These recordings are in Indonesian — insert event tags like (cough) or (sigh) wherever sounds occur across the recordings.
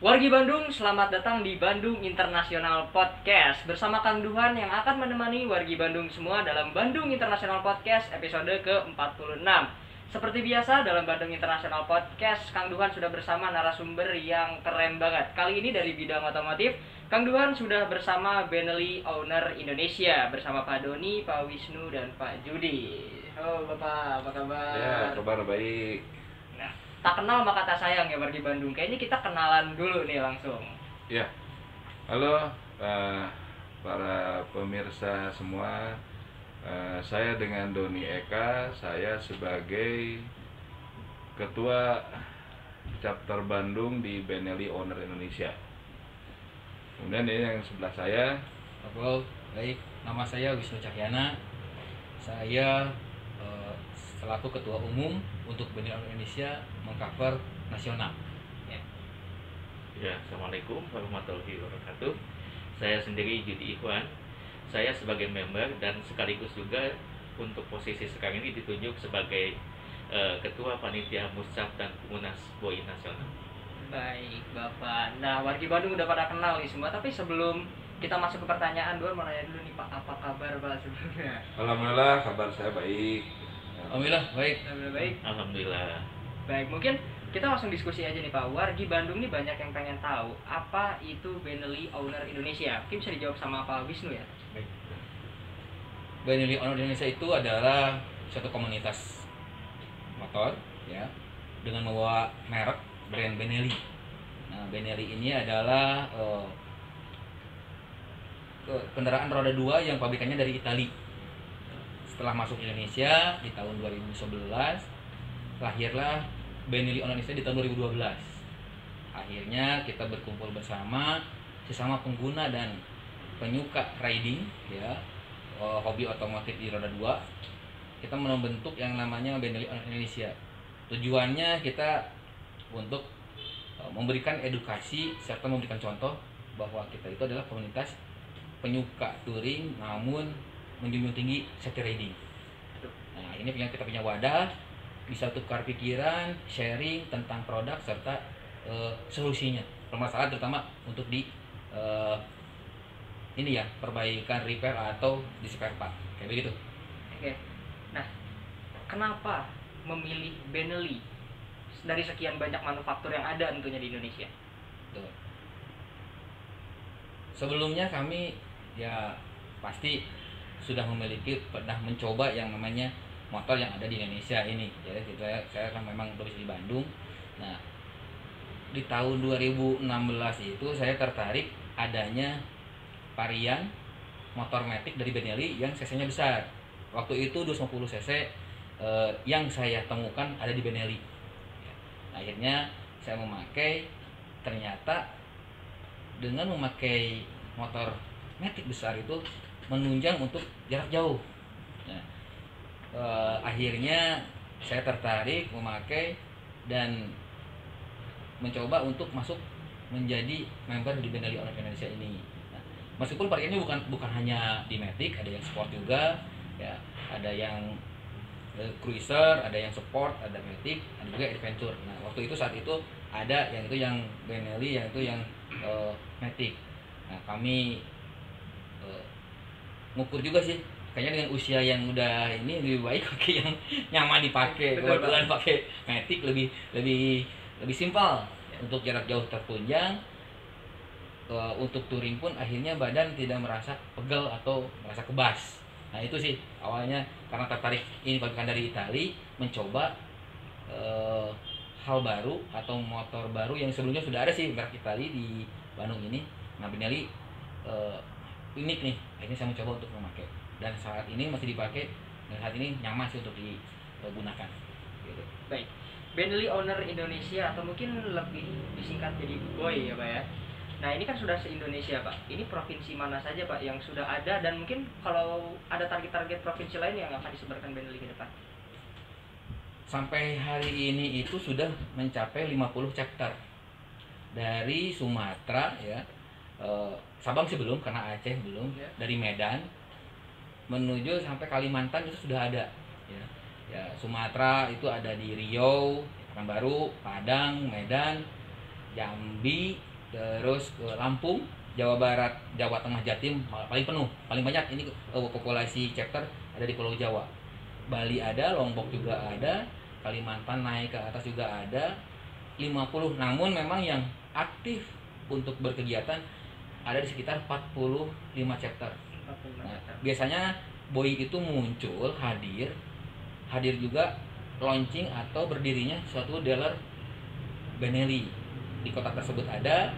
Wargi Bandung, selamat datang di Bandung International Podcast. Bersama Kang Duhan yang akan menemani wargi Bandung semua dalam Bandung International Podcast episode ke-46. Seperti biasa dalam Bandung International Podcast, Kang Duhan sudah bersama narasumber yang keren banget. Kali ini dari bidang otomotif, Kang Duhan sudah bersama Benelli Owner Indonesia Bersama Pak Doni, Pak Wisnu, dan Pak Judi Halo Bapak, apa kabar? Ya, kabar? Baik. Tak kenal maka tak sayang ya wargi Bandung. Kayaknya kita kenalan dulu nih langsung. Ya, halo eh, para pemirsa semua. Eh, saya dengan Doni Eka, saya sebagai ketua chapter Bandung di Benelli Owner Indonesia. Kemudian ini yang sebelah saya, Halo, baik. Nama saya Wisnu Cahyana. Saya eh, selaku ketua umum untuk Benil Indonesia mengcover nasional. Ya, Assalamualaikum warahmatullahi wabarakatuh. Saya sendiri Judi Ikhwan. Saya sebagai member dan sekaligus juga untuk posisi sekarang ini ditunjuk sebagai eh, Ketua Panitia Musaf dan Munas Boi Nasional. Baik, Bapak. Nah, wargi Bandung udah pada kenal nih semua, tapi sebelum kita masuk ke pertanyaan, Duan mau nanya dulu nih Pak, apa kabar Pak sebelumnya? alhamdulillah kabar saya baik. Alhamdulillah, baik. Alhamdulillah baik. Alhamdulillah. Baik, mungkin kita langsung diskusi aja nih Pak. Wargi Bandung nih banyak yang pengen tahu apa itu Benelli Owner Indonesia. Mungkin bisa dijawab sama Pak Wisnu ya. Benelli Honor Indonesia itu adalah suatu komunitas motor ya dengan membawa merek brand Benelli. Nah, Benelli ini adalah eh, ke- kendaraan roda dua yang pabrikannya dari Itali. Setelah masuk Indonesia di tahun 2011, lahirlah Benelli Honor Indonesia di tahun 2012. Akhirnya kita berkumpul bersama sesama pengguna dan penyuka riding ya eh, hobi otomotif di roda dua kita membentuk yang namanya Benelli Honor Indonesia tujuannya kita untuk eh, memberikan edukasi serta memberikan contoh bahwa kita itu adalah komunitas penyuka touring namun menjunjung tinggi safety riding nah ini punya kita punya wadah bisa tukar pikiran sharing tentang produk serta eh, solusinya permasalahan terutama untuk di eh, ini ya perbaikan repair atau di spare part kayak begitu Oke. Nah, kenapa memilih Benelli dari sekian banyak manufaktur yang ada tentunya di Indonesia? Tuh. Sebelumnya kami ya pasti sudah memiliki pernah mencoba yang namanya motor yang ada di Indonesia ini. Jadi kita saya kan memang domisili di Bandung. Nah, di tahun 2016 itu saya tertarik adanya varian motor matic dari Benelli yang cc-nya besar. Waktu itu 250 cc eh, yang saya temukan ada di Benelli. Ya. Akhirnya saya memakai ternyata dengan memakai motor matic besar itu menunjang untuk jarak jauh. Nah, eh, akhirnya saya tertarik memakai dan mencoba untuk masuk menjadi member di Benelli Honor Indonesia ini. Nah, meskipun variannya bukan bukan hanya di matic, ada yang sport juga, ya, ada yang eh, cruiser, ada yang sport, ada matic, ada juga adventure. Nah, waktu itu saat itu ada yang itu yang Benelli, yang itu yang eh, matic. Nah, kami eh, ngukur juga sih. Kayaknya dengan usia yang udah ini lebih baik (laughs) pakai yang nyaman dipakai. Betul, Kebetulan pakai matic lebih lebih lebih simpel untuk jarak jauh tertunjang. Eh, untuk touring pun akhirnya badan tidak merasa pegel atau merasa kebas. Nah itu sih awalnya karena tertarik ini pabrikan dari Itali mencoba eh, hal baru atau motor baru yang sebelumnya sudah ada sih merek Itali di Bandung ini. Nah Benelli eh, unik nih. Akhirnya saya mencoba untuk memakai dan saat ini masih dipakai dan saat ini nyaman sih untuk digunakan. Gitu. Baik. Benelli Owner Indonesia atau mungkin lebih disingkat jadi BOY ya Pak ya. Nah ini kan sudah se-Indonesia Pak. Ini provinsi mana saja Pak yang sudah ada dan mungkin kalau ada target-target provinsi lain yang akan disebarkan Benelli ke depan. Sampai hari ini itu sudah mencapai 50 chapter dari Sumatera ya eh, Sabang sih belum karena Aceh belum. Ya. dari Medan menuju sampai Kalimantan itu sudah ada. Ya. Ya Sumatera itu ada di Riau Pekanbaru Padang Medan Jambi terus ke Lampung Jawa Barat Jawa Tengah Jatim paling penuh paling banyak. Ini uh, populasi chapter ada di Pulau Jawa. Bali ada Lombok juga ada Kalimantan naik ke atas juga ada. 50 namun memang yang aktif untuk berkegiatan ada di sekitar 45 chapter. Nah, biasanya boy itu muncul hadir hadir juga launching atau berdirinya suatu dealer Benelli. Di kota tersebut ada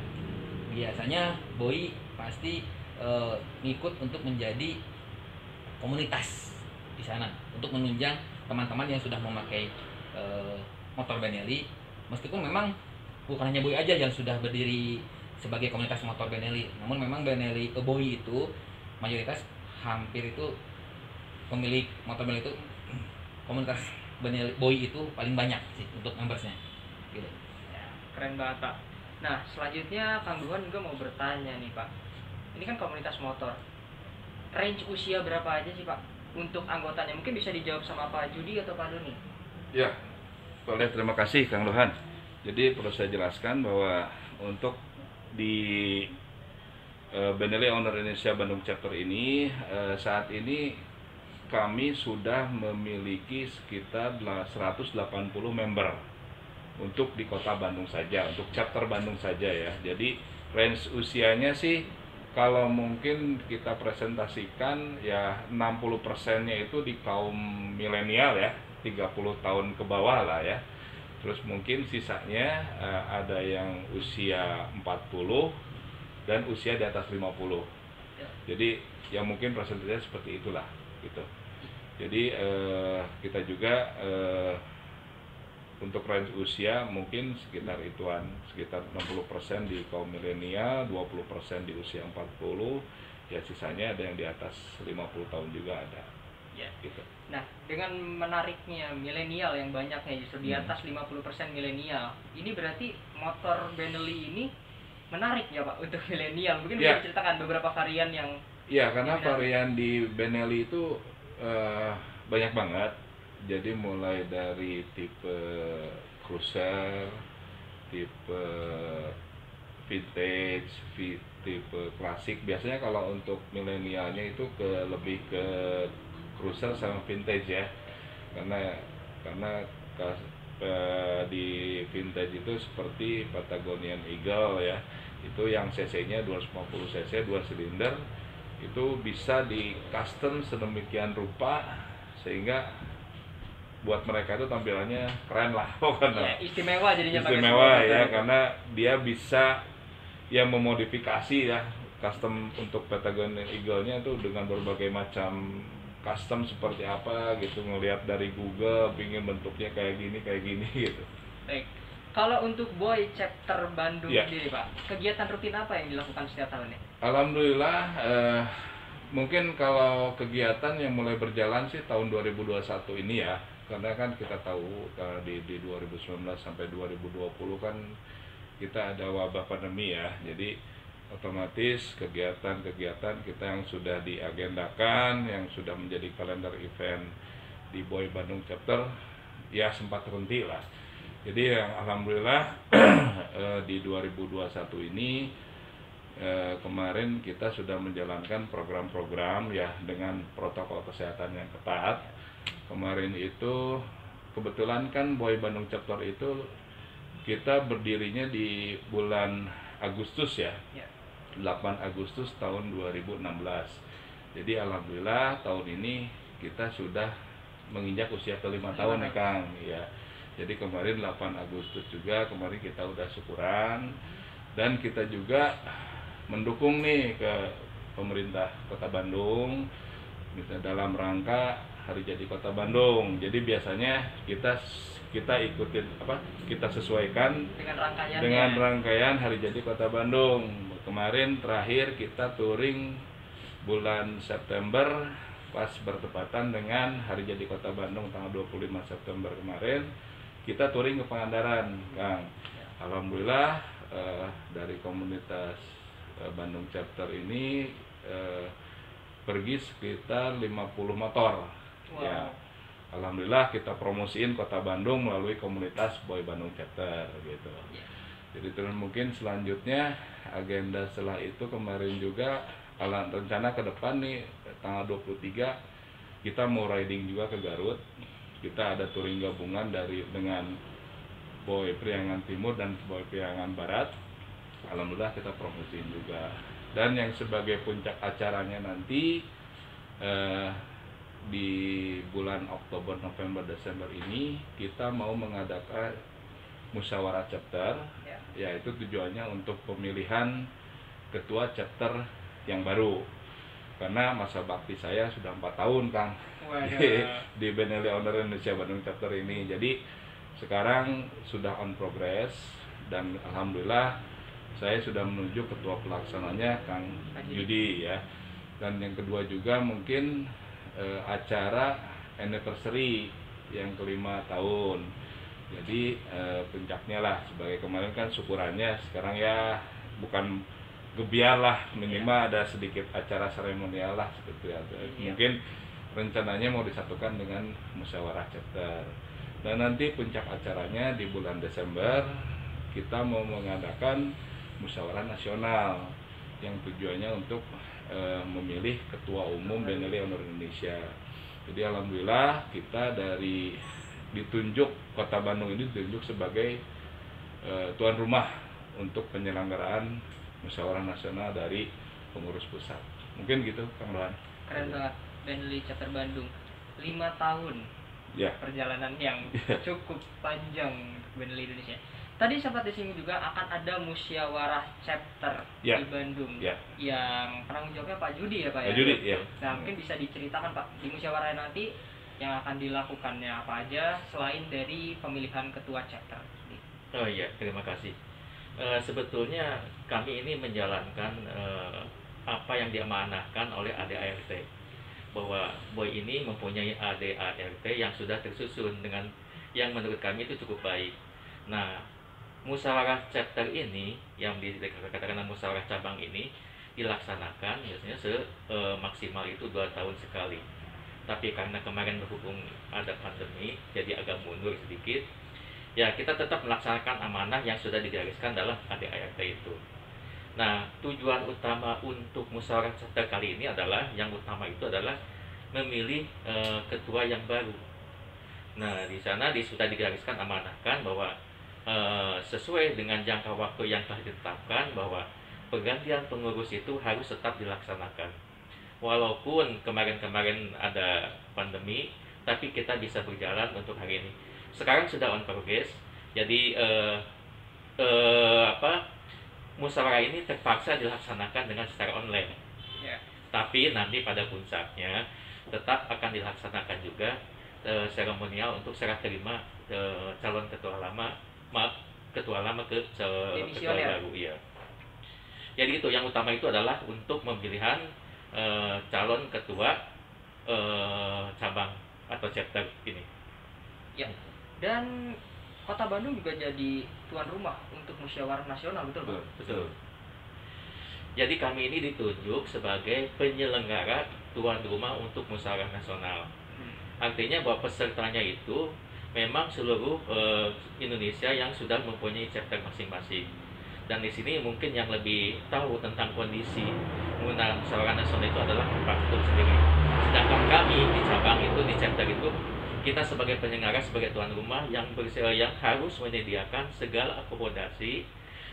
biasanya boy pasti ngikut untuk menjadi komunitas di sana untuk menunjang teman-teman yang sudah memakai eh, motor Benelli. Meskipun memang bukan hanya boy aja yang sudah berdiri sebagai komunitas motor Benelli namun memang Benelli eh, boy itu mayoritas hampir itu pemilik motor Benelli itu (clears throat) komunitas Benelli boy itu paling banyak sih untuk membersnya gitu Ya, keren banget pak. Nah selanjutnya Kang Duhan juga mau bertanya nih pak. Ini kan komunitas motor. Range usia berapa aja sih pak untuk anggotanya? Mungkin bisa dijawab sama Pak Judi atau Pak Doni. Ya, boleh terima kasih Kang Lohan. Jadi perlu saya jelaskan bahwa untuk di eh, Benelli Owner Indonesia Bandung Chapter ini eh, saat ini kami sudah memiliki sekitar 180 member untuk di kota Bandung saja, untuk chapter Bandung saja ya. Jadi range usianya sih kalau mungkin kita presentasikan ya 60 persennya itu di kaum milenial ya, 30 tahun ke bawah lah ya. Terus mungkin sisanya eh, ada yang usia 40 dan usia di atas 50. Jadi yang mungkin persentasenya seperti itulah gitu. Jadi eh, kita juga eh, untuk range usia mungkin sekitar ituan, sekitar 60% di kaum milenial, 20% di usia 40, ya sisanya ada yang di atas 50 tahun juga ada. Ya. Gitu. Nah dengan menariknya milenial yang banyaknya justru di Hmm. atas 50% milenial, ini berarti motor Benelli ini menarik ya pak untuk (laughs) milenial. Mungkin Ya. bisa diceritakan beberapa varian yang Iya, karena Iya, varian di Benelli itu eh, banyak banget. Jadi mulai dari tipe cruiser, tipe vintage, vi- tipe klasik. Biasanya kalau untuk milenialnya itu ke lebih ke cruiser sama vintage ya. Karena karena kas- eh, di vintage itu seperti Patagonian Eagle ya. Itu yang cc-nya 250 cc, dua silinder itu bisa di custom sedemikian rupa sehingga buat mereka itu tampilannya keren lah (laughs) pokoknya ya, istimewa jadinya istimewa ya itu. karena dia bisa ya memodifikasi ya custom untuk Patagonia Eagle-nya itu dengan berbagai macam custom seperti apa gitu ngelihat dari Google pingin bentuknya kayak gini kayak gini (laughs) gitu Baik. Kalau untuk Boy Chapter Bandung Ya. sendiri Pak, kegiatan rutin apa yang dilakukan setiap tahunnya? Alhamdulillah eh, mungkin kalau kegiatan yang mulai berjalan sih tahun 2021 ini ya karena kan kita tahu eh, di di 2019 sampai 2020 kan kita ada wabah pandemi ya jadi otomatis kegiatan-kegiatan kita yang sudah diagendakan yang sudah menjadi kalender event di Boy Bandung Chapter ya sempat terhenti lah jadi yang alhamdulillah (clears throat) eh, di 2021 ini eh, kemarin kita sudah menjalankan program-program ya dengan protokol kesehatan yang ketat. Kemarin itu kebetulan kan Boy Bandung Chapter itu kita berdirinya di bulan Agustus ya. Ya. 8 Agustus tahun 2016. Jadi alhamdulillah tahun ini kita sudah menginjak usia kelima tahun ya Kang. Ya. Jadi kemarin 8 Agustus juga kemarin kita udah syukuran dan kita juga mendukung nih ke pemerintah Kota Bandung misalnya dalam rangka Hari Jadi Kota Bandung. Jadi biasanya kita kita ikutin apa? Kita sesuaikan Dengan dengan rangkaian Hari Jadi Kota Bandung. Kemarin terakhir kita touring bulan September pas bertepatan dengan Hari Jadi Kota Bandung tanggal 25 September kemarin kita touring ke Pangandaran, Kang. Alhamdulillah eh, dari komunitas eh, Bandung Chapter ini eh, pergi sekitar 50 motor. Wow. Ya. Alhamdulillah kita promosiin Kota Bandung melalui komunitas Boy Bandung Chapter gitu. Ya. Jadi terus mungkin selanjutnya agenda setelah itu kemarin juga ala rencana ke depan nih tanggal 23 kita mau riding juga ke Garut. Kita ada touring gabungan dari dengan Boy Priangan Timur dan Boy Priangan Barat. Alhamdulillah kita promosiin juga. Dan yang sebagai puncak acaranya nanti eh, di bulan Oktober, November, Desember ini kita mau mengadakan musyawarah chapter. Ya. yaitu tujuannya untuk pemilihan ketua chapter yang baru. Karena masa bakti saya sudah empat tahun kang. Waduh. di, di Benelli Owner Indonesia Bandung chapter ini. Jadi sekarang sudah on progress dan alhamdulillah saya sudah menuju ketua pelaksananya Kang Pak Yudi ya. Dan yang kedua juga mungkin eh, acara anniversary yang kelima tahun jadi eh, puncaknya lah sebagai kemarin kan syukurannya sekarang ya bukan gebiar lah minimal ada sedikit acara seremonial lah seperti itu Iya. mungkin rencananya mau disatukan dengan musyawarah chapter dan nanti puncak acaranya di bulan Desember kita mau mengadakan musyawarah nasional yang tujuannya untuk eh, memilih ketua umum Benelli Honor Indonesia. Jadi alhamdulillah kita dari ditunjuk Kota Bandung ini ditunjuk sebagai eh, tuan rumah untuk penyelenggaraan musyawarah nasional dari pengurus pusat. Mungkin gitu Kang Rohan. Keren banget. Bentley Chapter Bandung. Lima tahun Ya. perjalanan yang (laughs) cukup panjang Bentley Indonesia. Tadi sempat disinggung juga akan ada musyawarah chapter Ya. di Bandung Ya. yang penanggung jawabnya Pak Judi ya Pak ya. Pak Judi ya. Nah mungkin bisa diceritakan Pak di musyawarah nanti yang akan dilakukannya apa aja selain dari pemilihan ketua chapter. Oh iya, terima kasih. Eh, sebetulnya kami ini menjalankan eh, apa yang diamanahkan oleh ADART bahwa Boy ini mempunyai ADART yang sudah tersusun dengan yang menurut kami itu cukup baik. Nah, musyawarah chapter ini yang dikatakan musyawarah cabang ini dilaksanakan biasanya se eh, maksimal itu dua tahun sekali. Tapi karena kemarin berhubung ada pandemi, jadi agak mundur sedikit, ya kita tetap melaksanakan amanah yang sudah digariskan dalam ADART itu. Nah, tujuan utama untuk musyawarah chapter kali ini adalah yang utama itu adalah memilih eh, ketua yang baru. Nah, di sana di, sudah digariskan amanahkan bahwa eh, sesuai dengan jangka waktu yang telah ditetapkan bahwa pergantian pengurus itu harus tetap dilaksanakan. Walaupun kemarin-kemarin ada pandemi, tapi kita bisa berjalan untuk hari ini. Sekarang sudah on progress, jadi eh, eh, apa musyawarah ini terpaksa dilaksanakan dengan secara online. Ya. Tapi nanti pada puncaknya tetap akan dilaksanakan juga eh, seremonial untuk serah terima eh, calon ketua lama, maaf ketua lama ke ce- ketua baru, iya. Jadi itu yang utama itu adalah untuk pemilihan eh, calon ketua eh, cabang atau chapter ini. Dan Kota Bandung juga jadi tuan rumah untuk musyawarah nasional betul Pak? Betul. Jadi kami ini ditunjuk sebagai penyelenggara tuan rumah untuk musyawarah nasional. Hmm. Artinya bahwa pesertanya itu memang seluruh eh, Indonesia yang sudah mempunyai chapter masing-masing. Dan di sini mungkin yang lebih tahu tentang kondisi menggunakan musyawarah nasional itu adalah Ketum sendiri. Sedangkan kami di cabang itu di chapter itu kita sebagai penyelenggara sebagai tuan rumah yang berse- yang harus menyediakan segala akomodasi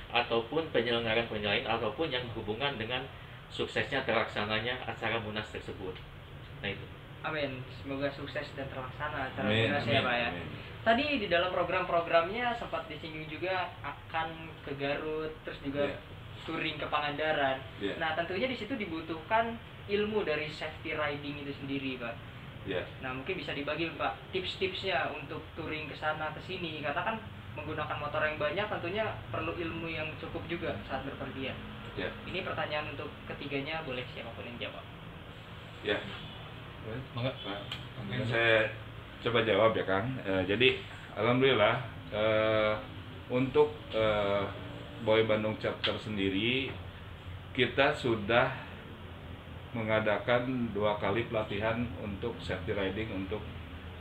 ataupun penyelenggaraan penyelain ataupun yang berhubungan dengan suksesnya terlaksananya acara munas tersebut. Nah itu. Amin. Semoga sukses dan terlaksana acara Amin, munas ya Pak ya. amin. Tadi di dalam program-programnya sempat disinggung juga akan ke Garut, terus juga Iya. Touring ke Pangandaran. Iya. Nah tentunya di situ dibutuhkan ilmu dari safety riding itu sendiri Pak. Ya. Nah mungkin bisa dibagi Pak tips-tipsnya untuk touring ke sana ke sini. Karena kan menggunakan motor yang banyak tentunya perlu ilmu yang cukup juga saat berpergian. Ya. Ini pertanyaan untuk ketiganya boleh siapa pun yang jawab. Ya. Mangga. Mungkin saya coba jawab ya Kang. Eh, jadi alhamdulillah eh, untuk eh, Boy Bandung chapter sendiri kita sudah mengadakan dua kali pelatihan untuk safety riding untuk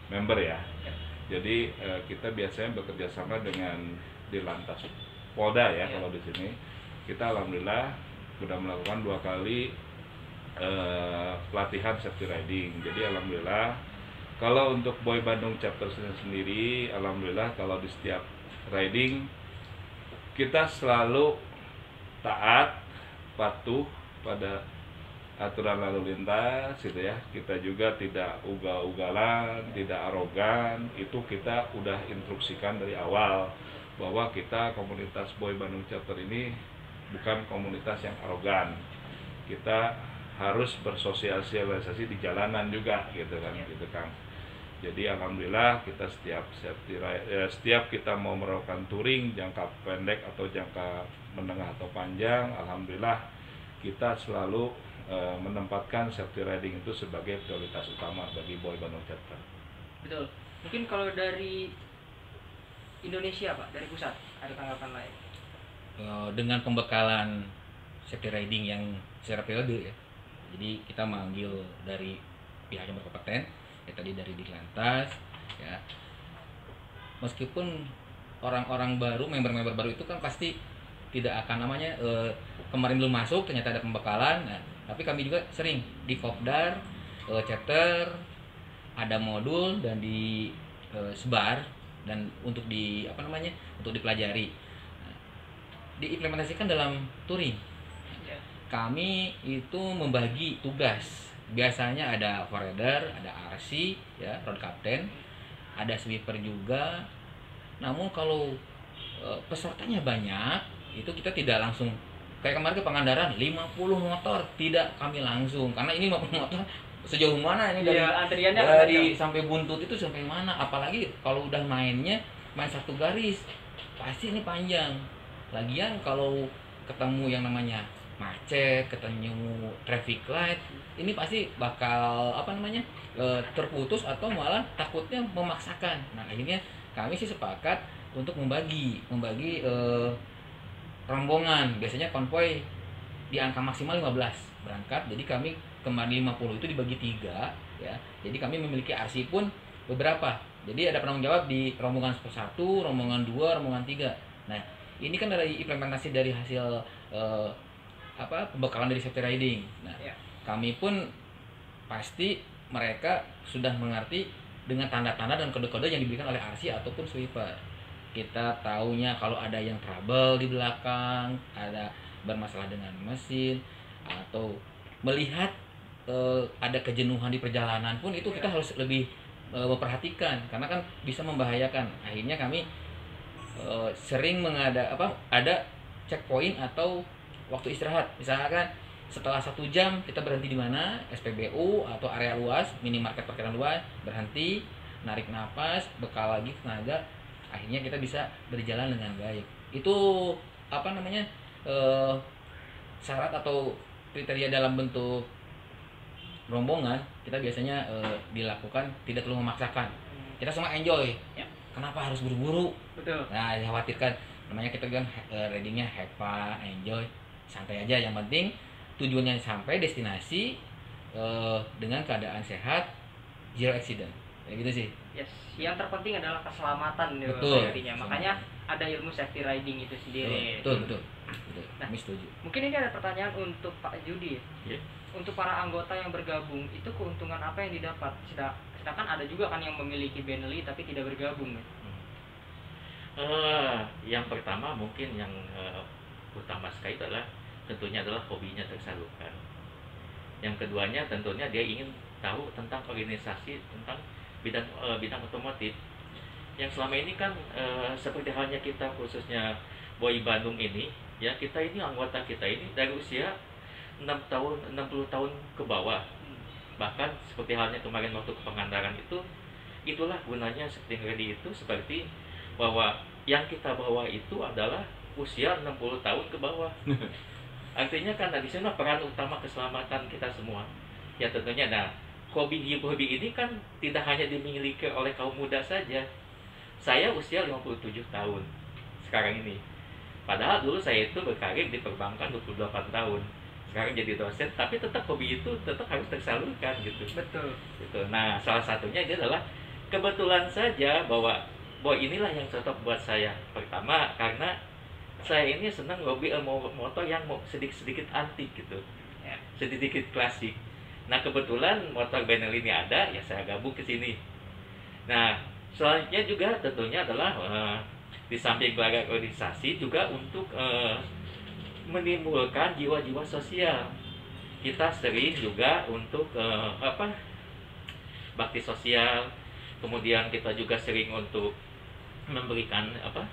member ya. Ya. Jadi eh, kita biasanya bekerja sama dengan di lantas Polda ya Iya. kalau di sini kita alhamdulillah sudah melakukan dua kali eh, pelatihan safety riding. Jadi alhamdulillah kalau untuk Boy Bandung chapter sendiri alhamdulillah kalau di setiap riding kita selalu taat patuh pada aturan lalu lintas gitu ya. Kita juga tidak ugal-ugalan tidak arogan. Itu kita udah instruksikan dari awal bahwa kita komunitas Boy Bandung Chapter ini bukan komunitas yang arogan. Kita harus bersosialisasi di jalanan juga gitu kan gitu Kang jadi alhamdulillah kita setiap eh, setiap kita mau melakukan touring jangka pendek atau jangka menengah atau panjang alhamdulillah kita selalu eh, menempatkan safety riding itu sebagai prioritas utama bagi Boy Bandung Chapter. Betul. Mungkin kalau dari Indonesia Pak, dari pusat ada tanggapan lain. Eh, dengan pembekalan safety riding yang secara periode ya. Jadi kita manggil dari pihak yang berkompeten, ya tadi dari Ditlantas, ya. Meskipun orang-orang baru, member-member baru itu kan pasti tidak akan namanya eh, kemarin belum masuk ternyata ada pembekalan. Nah, tapi kami juga sering di Kopdar, eh, chapter, ada modul dan di eh, sebar dan untuk di apa namanya untuk dipelajari Nah, diimplementasikan dalam touring Ya. kami itu membagi tugas biasanya ada forwarder ada RC ya road captain ada sweeper juga. Namun kalau eh, pesertanya banyak itu kita tidak langsung kayak kemarin ke Pangandaran 50 motor tidak kami langsung. Karena ini 50 motor sejauh mana ini? Dari Iya, antriannya dari panjang. sampai buntut itu sampai mana? Apalagi kalau udah mainnya main satu garis pasti ini panjang. Lagian kalau ketemu yang namanya macet ketemu traffic light ini pasti bakal apa namanya eh, terputus atau malah takutnya memaksakan. Nah akhirnya kami sih sepakat untuk membagi membagi eh, rombongan. Biasanya konvoy di angka maksimal 15 berangkat jadi kami kemarin 50 itu dibagi tiga ya. Jadi kami memiliki RC pun beberapa. Jadi ada penanggung jawab di rombongan satu rombongan dua rombongan tiga. Nah ini kan dari implementasi dari hasil eh, apa pembekalan dari safety riding. Nah Ya. kami pun pasti mereka sudah mengerti dengan tanda-tanda dan kode-kode yang diberikan oleh RC ataupun sweeper. Kita taunya kalau ada yang trouble di belakang ada bermasalah dengan mesin atau melihat eh, ada kejenuhan di perjalanan pun itu kita harus lebih eh, memperhatikan. Karena kan bisa membahayakan. Akhirnya kami eh, sering mengada apa ada checkpoint atau waktu istirahat. Misalkan setelah satu jam kita berhenti di mana? SPBU atau area luas minimarket parkiran luas berhenti narik napas bekal lagi tenaga akhirnya kita bisa berjalan dengan baik. Itu apa namanya eh, syarat atau kriteria dalam bentuk rombongan kita biasanya eh, dilakukan tidak terlalu memaksakan. Kita semua enjoy. Ya. kenapa harus buru-buru? Nah dikhawatirkan. Namanya kita kan eh, readingnya have fun, enjoy santai aja yang penting tujuannya sampai destinasi eh, dengan keadaan sehat zero accident kayak gitu sih Yes, yang terpenting adalah keselamatan ya, Betul. intinya. Makanya ada ilmu safety riding itu sendiri. betul betul betul Nah. setuju Mungkin ini ada pertanyaan untuk Pak Judi. Iya. Untuk para anggota yang bergabung, itu keuntungan apa yang didapat? Sedang- Sedangkan ada juga kan yang memiliki Benelli tapi tidak bergabung. Eh, yang pertama mungkin yang eh, utama sekali itu adalah tentunya adalah hobinya tersalurkan. Yang keduanya tentunya dia ingin tahu tentang organisasi tentang bidang eh, bidang otomotif. Yang selama ini kan eh, seperti halnya kita khususnya Boy Bandung ini, ya kita ini anggota kita ini dari usia 6 tahun 60 tahun ke bawah. Bahkan seperti halnya kemarin waktu ke Pangandaran itu itulah gunanya safety ready itu seperti bahwa yang kita bawa itu adalah usia 60 tahun ke bawah. (laughs) Artinya kan di sana peran utama keselamatan kita semua. Ya tentunya nah, hobi hobi ini kan tidak hanya dimiliki oleh kaum muda saja. Saya usia 57 tahun sekarang ini. Padahal dulu saya itu berkarir di perbankan 28 tahun. Sekarang jadi dosen, tapi tetap hobi itu tetap harus tersalurkan gitu Betul. gitu. Nah, salah satunya dia adalah kebetulan saja bahwa bahwa inilah yang cocok buat saya. Pertama, karena saya ini senang hobi mo- motor yang sedikit-sedikit antik gitu. Ya. sedikit klasik. Nah kebetulan motor Benelli ini ada ya saya gabung ke sini. Nah selanjutnya juga tentunya adalah eh, di samping organisasi juga untuk eh, menimbulkan jiwa-jiwa sosial. Kita sering juga untuk eh, apa bakti sosial. Kemudian kita juga sering untuk memberikan apa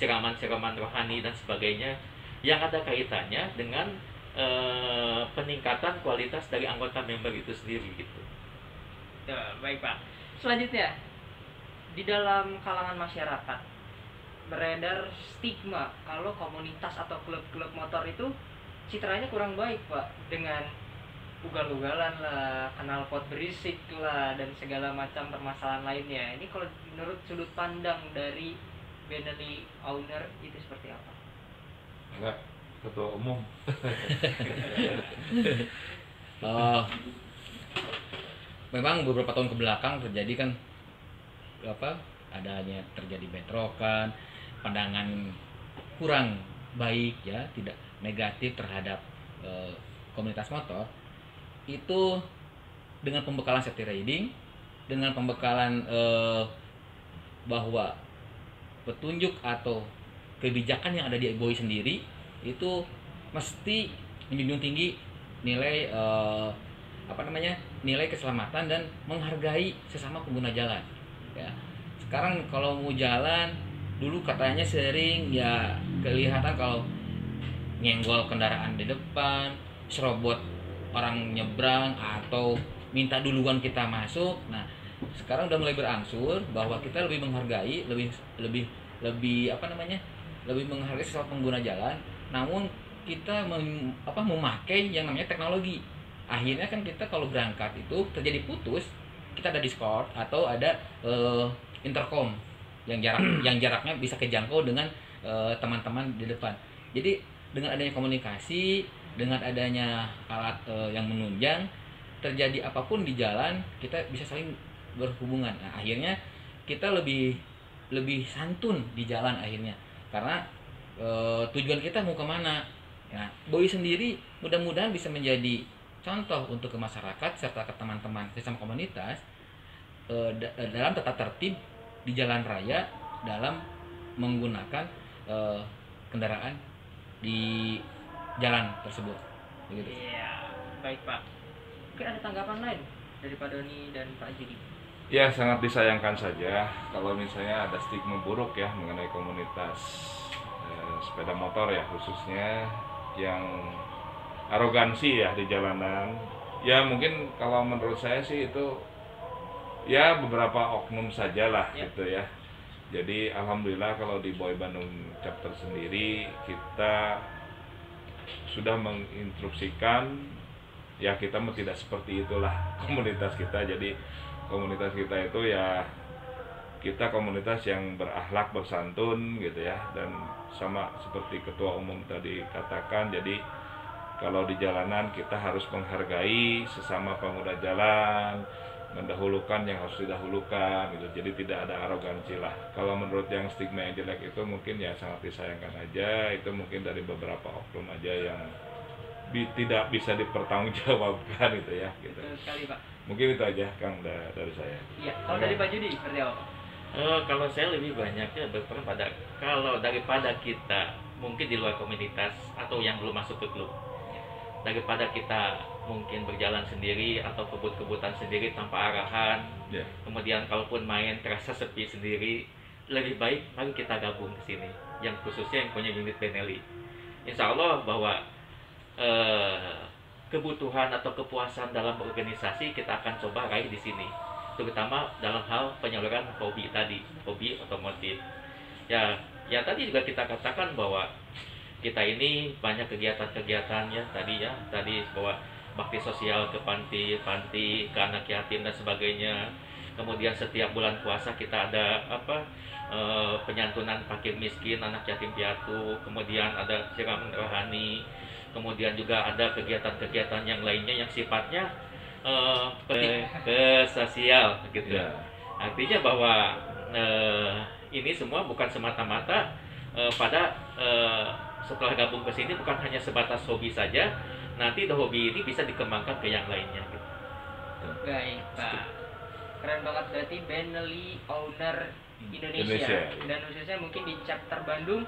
siraman-siraman rohani dan sebagainya yang ada kaitannya dengan eh, peningkatan kualitas dari anggota member itu sendiri gitu. Ya, baik Pak. Selanjutnya, di dalam kalangan masyarakat beredar stigma kalau komunitas atau klub-klub motor itu citranya kurang baik Pak dengan ugal-ugalan lah, kenal pot berisik lah dan segala macam permasalahan lainnya. Ini kalau menurut sudut pandang dari Benelli owner itu seperti apa? Enggak, ketua umum. Eh, (laughs) memang beberapa tahun ke belakang terjadi kan apa adanya terjadi bentrokan pandangan kurang baik ya tidak negatif terhadap eh, komunitas motor itu dengan pembekalan safety riding dengan pembekalan eh, bahwa petunjuk atau kebijakan yang ada di boy sendiri itu mesti menjunjung tinggi nilai eh, apa namanya nilai keselamatan dan menghargai sesama pengguna jalan ya. Sekarang kalau mau jalan dulu katanya sering ya kelihatan kalau nyenggol kendaraan di depan serobot orang nyebrang atau minta duluan kita masuk. Nah sekarang udah mulai berangsur bahwa kita lebih menghargai lebih lebih lebih apa namanya lebih menghargai sesama pengguna jalan. Namun kita mem- apa memakai yang namanya teknologi. Akhirnya kan kita kalau berangkat itu terjadi putus kita ada Discord atau ada eh, intercom yang jarak (clears throat) yang jaraknya bisa kejangkau dengan eh, teman-teman di depan. Jadi dengan adanya komunikasi dengan adanya alat eh, yang menunjang terjadi apa pun di jalan kita bisa saling berhubungan. Nah, akhirnya kita lebih lebih santun di jalan akhirnya. Karena eh, tujuan kita mau ke mana? Ya Boy sendiri mudah-mudahan bisa menjadi contoh untuk ke masyarakat serta ke teman-teman sesama komunitas da- dalam tata tertib di jalan raya dalam menggunakan eh, kendaraan di jalan tersebut. Iya, baik Pak. Mungkin ada tanggapan lain dari Pak Doni dan Pak Judi. Ya sangat disayangkan saja kalau misalnya ada stigma buruk ya mengenai komunitas eh, sepeda motor ya khususnya yang arogansi ya di jalanan. Ya mungkin kalau menurut saya sih itu ya beberapa oknum sajalah Ya. gitu ya. Jadi alhamdulillah kalau di Boy Bandung chapter sendiri kita sudah menginstruksikan ya kita mah tidak seperti itulah (laughs) komunitas kita. Jadi komunitas kita itu ya kita komunitas yang berakhlak bersantun gitu ya. Dan sama seperti ketua umum tadi katakan jadi kalau di jalanan kita harus menghargai sesama pengguna jalan mendahulukan yang harus didahulukan gitu. Jadi tidak ada arogansi lah. Kalau menurut yang stigma yang jelek itu mungkin ya sangat disayangkan aja. Itu mungkin dari beberapa oknum aja yang bi- tidak bisa dipertanggungjawabkan gitu ya gitu Betul sekali Pak. mungkin itu aja kang da- dari saya Iya, kalau dari Pak Judi seperti apa? Eh, kalau saya lebih banyaknya berperan pada kalau daripada kita mungkin di luar komunitas atau yang belum masuk ke klub daripada kita mungkin berjalan sendiri atau kebut-kebutan sendiri tanpa arahan Ya. kemudian kalaupun main terasa sepi sendiri lebih baik mari kita gabung ke sini yang khususnya yang punya unit Benelli Insya Allah bahwa eh, kebutuhan atau kepuasan dalam organisasi kita akan coba raih di sini. Terutama dalam hal penyaluran hobi tadi hobi otomotif. Ya ya tadi juga kita katakan bahwa kita ini banyak kegiatan-kegiatan ya tadi ya tadi bahwa bakti sosial ke panti panti ke anak yatim dan sebagainya. Kemudian setiap bulan puasa kita ada apa eh, penyantunan fakir miskin anak yatim piatu. Kemudian ada siraman rohani kemudian juga ada kegiatan-kegiatan yang lainnya yang sifatnya eh, ke, ke sosial gitu Ya. artinya bahwa eh, ini semua bukan semata-mata eh, pada eh, setelah gabung ke sini bukan hanya sebatas hobi saja, nanti hobi ini bisa dikembangkan ke yang lainnya. Gitu. Baik, Pak. Keren banget berarti Benelli Owner Indonesia. Indonesia, iya. Dan khususnya mungkin di chapter Bandung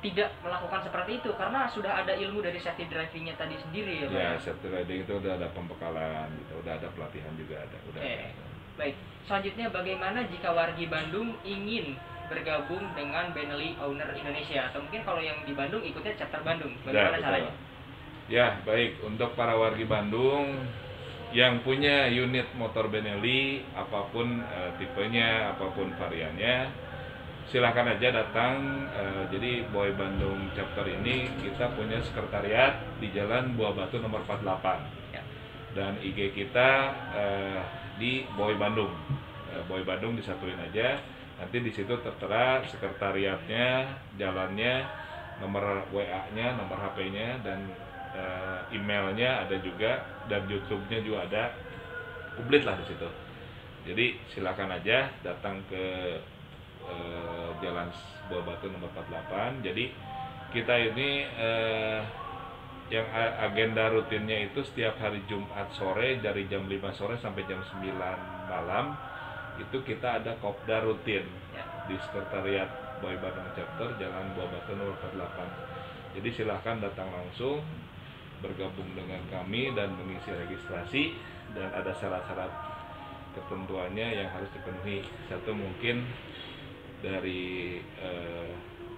tidak melakukan seperti itu karena sudah ada ilmu dari safety drivingnya tadi sendiri ya, Pak. Ya, safety riding itu udah ada pembekalan gitu, udah ada pelatihan juga ada, udah Oke. ada. Baik, selanjutnya bagaimana jika wargi Bandung ingin bergabung dengan Benelli Owner Indonesia atau mungkin kalau yang di Bandung ikutnya chapter Bandung, bagaimana Ya, caranya? Ya, baik. Untuk para wargi Bandung yang punya unit motor Benelli, apa pun eh, tipenya, apa pun variannya, silahkan aja datang. Eh, jadi Boy Bandung chapter ini kita punya sekretariat di Jalan Buah Batu nomor 48. Ya. Dan IG kita eh, di Boy Bandung. Eh, Boy Bandung disatuin aja. Nanti di situ tertera sekretariatnya, jalannya, nomor WA-nya, nomor HP-nya dan eh, emailnya ada juga dan YouTube-nya juga ada. Publik lah di situ. Jadi silakan aja datang ke eh, Jalan Buah Batu nomor 48. Jadi kita ini eh, yang agenda rutinnya itu setiap hari Jumat sore dari jam 5 sore sampai jam 9 malam itu kita ada kopdar rutin Ya. di sekretariat Boy Bandung Chapter Jalan Buah Batu nomor 48. Jadi silahkan datang langsung bergabung dengan kami dan mengisi registrasi dan ada syarat-syarat ketentuannya yang harus dipenuhi. Satu mungkin dari eh,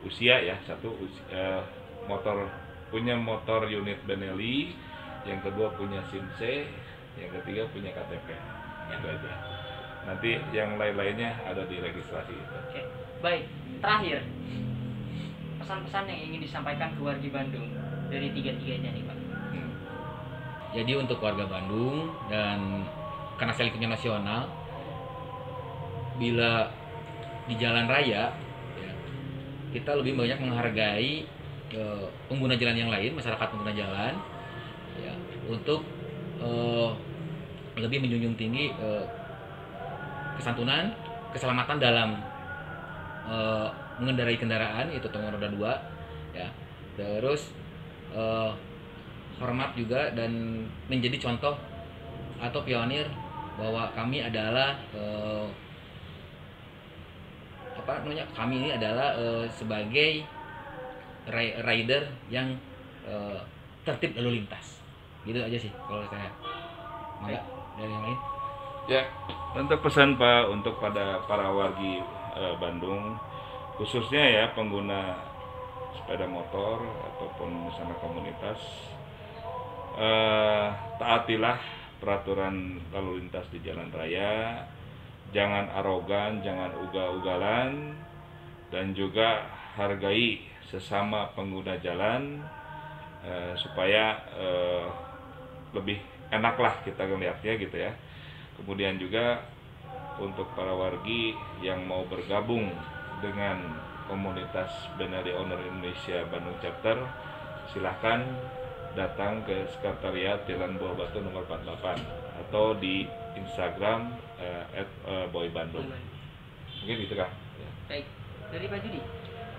usia ya, satu eh, motor punya motor unit Benelli, yang kedua punya SIM C, yang ketiga punya KTP. Itu aja. Nanti yang lain-lainnya ada di registrasi itu. Oke. Baik, terakhir pesan-pesan yang ingin disampaikan ke wargi Bandung dari tiga-tiganya nih, Pak. Hmm. Jadi untuk warga Bandung dan karena saya nasional, bila di jalan raya, ya, kita lebih banyak menghargai eh, pengguna jalan yang lain, masyarakat pengguna jalan, ya, untuk eh, lebih menjunjung tinggi eh, kesantunan, keselamatan dalam eh, mengendarai kendaraan itu terutama roda dua, ya, terus eh, hormat juga dan menjadi contoh atau pionir bahwa kami adalah eh, apa namanya kami ini adalah eh, sebagai ri- rider yang eh, tertib lalu lintas. Gitu aja sih kalau saya. Mangga dari yang lain? Ya, untuk pesan Pak untuk pada para wargi eh, Bandung khususnya ya pengguna sepeda motor ataupun misalnya komunitas eh, taatilah peraturan lalu lintas di jalan raya jangan arogan jangan ugal-ugalan dan juga hargai sesama pengguna jalan eh, supaya eh, lebih enaklah kita melihatnya gitu ya. Kemudian juga untuk para wargi yang mau bergabung dengan komunitas Benari Owner Indonesia Bandung Chapter silahkan datang ke sekretariat Jalan Buah Batu nomor 48 atau di Instagram eh, at, eh, Boy Bandung mungkin gitu kan Baik, dari Pak Judi.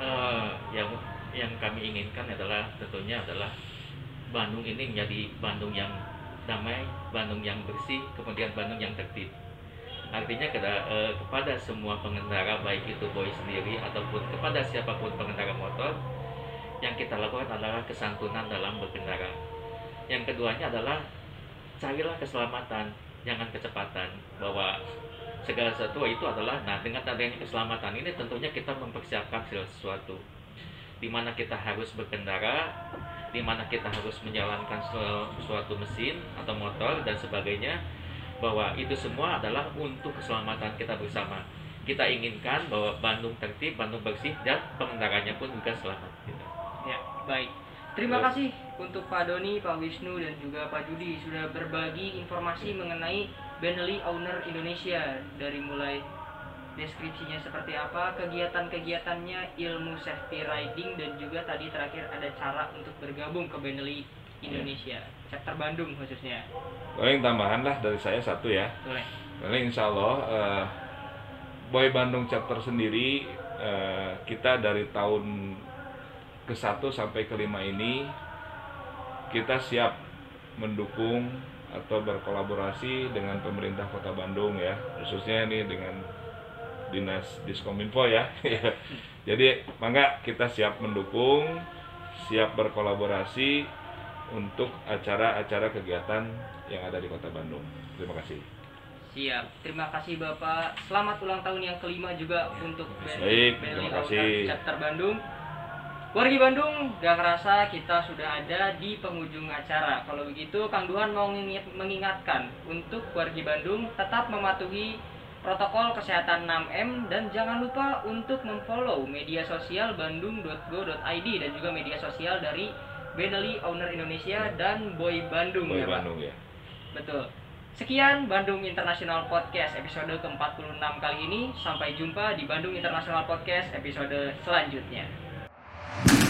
Eh, yang yang kami inginkan adalah tentunya adalah Bandung ini menjadi Bandung yang damai, Bandung yang bersih, kemudian Bandung yang tertib. Artinya kepada, eh, kepada semua pengendara baik itu boy sendiri ataupun kepada siapa pun pengendara motor yang kita lakukan adalah kesantunan dalam berkendara. Yang keduanya adalah carilah keselamatan, jangan kecepatan. Bahwa segala sesuatu itu adalah nah dengan adanya keselamatan ini tentunya kita mempersiapkan segala sesuatu di mana kita harus berkendara di mana kita harus menjalankan su- suatu mesin atau motor dan sebagainya bahwa itu semua adalah untuk keselamatan kita bersama kita inginkan bahwa Bandung tertib, Bandung bersih dan pengendaranya pun juga selamat. Ya, baik. Terima kasih untuk Pak Doni, Pak Wisnu, dan juga Pak Judi sudah berbagi informasi mengenai Benelli Owner Indonesia. Dari mulai deskripsinya seperti apa, kegiatan-kegiatannya, ilmu safety riding, dan juga tadi terakhir ada cara untuk bergabung ke Benelli Indonesia, chapter Bandung khususnya. paling tambahan lah dari saya satu ya. Boleh. Paling insya Allah eh, Boy Bandung chapter sendiri eh, kita dari tahun ke satu sampai kelima ini kita siap mendukung atau berkolaborasi dengan pemerintah Kota Bandung ya khususnya ini dengan dinas diskominfo ya (laughs) jadi mangga kita siap mendukung siap berkolaborasi untuk acara-acara kegiatan yang ada di Kota Bandung terima kasih Siap. Terima kasih Bapak. Selamat ulang tahun yang kelima juga untuk Baik, Benny terima kasih. Chapter Bandung. Wargi Bandung, gak kerasa kita sudah ada di penghujung acara. Kalau begitu, Kang Duhan mau mengingat- mengingatkan untuk wargi Bandung tetap mematuhi protokol kesehatan 6M dan jangan lupa untuk memfollow media sosial bandung.go.id dan juga media sosial dari Benelli Owner Indonesia dan Boy Bandung Boy ya Pak. Bandung ya Betul. Sekian Bandung International Podcast episode ke-46 kali ini. Sampai jumpa di Bandung International Podcast episode selanjutnya. you